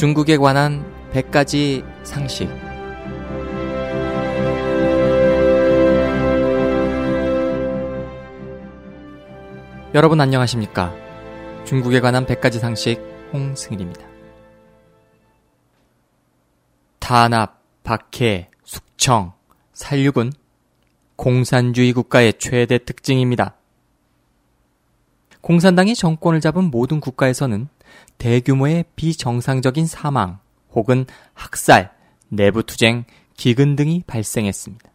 중국에 관한 100가지 상식. 여러분 안녕하십니까? 중국에 관한 100가지 상식 홍승일입니다. 탄압, 박해, 숙청, 살육은 공산주의 국가의 최대 특징입니다. 공산당이 정권을 잡은 모든 국가에서는 대규모의 비정상적인 사망 혹은 학살, 내부 투쟁, 기근 등이 발생했습니다.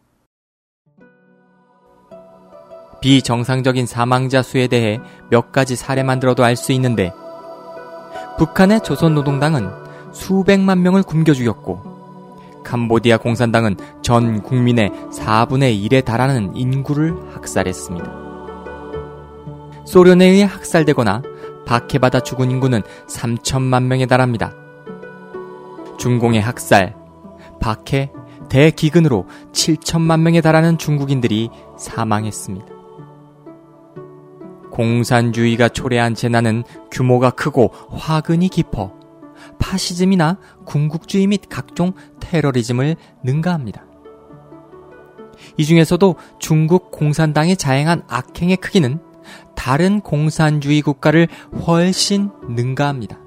비정상적인 사망자 수에 대해 몇 가지 사례만 들어도 알 수 있는데 북한의 조선노동당은 수백만 명을 굶겨 죽였고 캄보디아 공산당은 전 국민의 4분의 1에 달하는 인구를 학살했습니다. 소련에 의해 학살되거나 박해받아 죽은 인구는 3천만 명에 달합니다. 중공의 학살, 박해, 대기근으로 7천만 명에 달하는 중국인들이 사망했습니다. 공산주의가 초래한 재난은 규모가 크고 화근이 깊어 파시즘이나 군국주의 및 각종 테러리즘을 능가합니다. 이 중에서도 중국 공산당이 자행한 악행의 크기는 다른 공산주의 국가를 훨씬 능가합니다.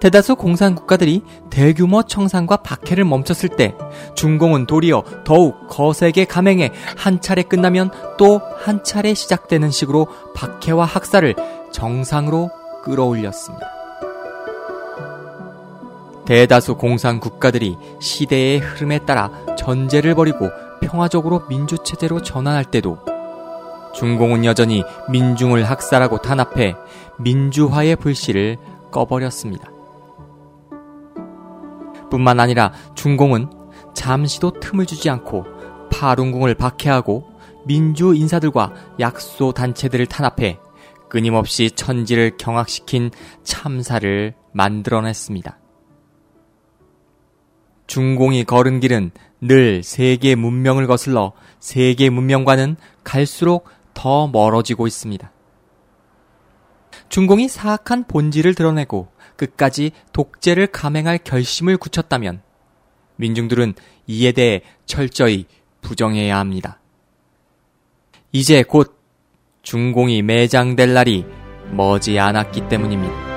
대다수 공산 국가들이 대규모 청산과 박해를 멈췄을 때 중공은 도리어 더욱 거세게 감행해 한 차례 끝나면 또 한 차례 시작되는 식으로 박해와 학살을 정상으로 끌어올렸습니다. 대다수 공산 국가들이 시대의 흐름에 따라 전제를 벌이고 평화적으로 민주체제로 전환할 때도 중공은 여전히 민중을 학살하고 탄압해 민주화의 불씨를 꺼버렸습니다. 뿐만 아니라 중공은 잠시도 틈을 주지 않고 파룬궁을 박해하고 민주 인사들과 약소 단체들을 탄압해 끊임없이 천지를 경악시킨 참사를 만들어냈습니다. 중공이 걸은 길은 늘 세계 문명을 거슬러 세계 문명과는 갈수록 더 멀어지고 있습니다. 중공이 사악한 본질을 드러내고 끝까지 독재를 감행할 결심을 굳혔다면 민중들은 이에 대해 철저히 부정해야 합니다. 이제 곧 중공이 매장될 날이 머지 않았기 때문입니다.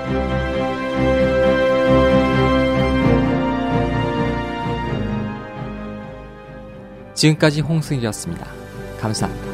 지금까지 홍승이었습니다. 감사합니다.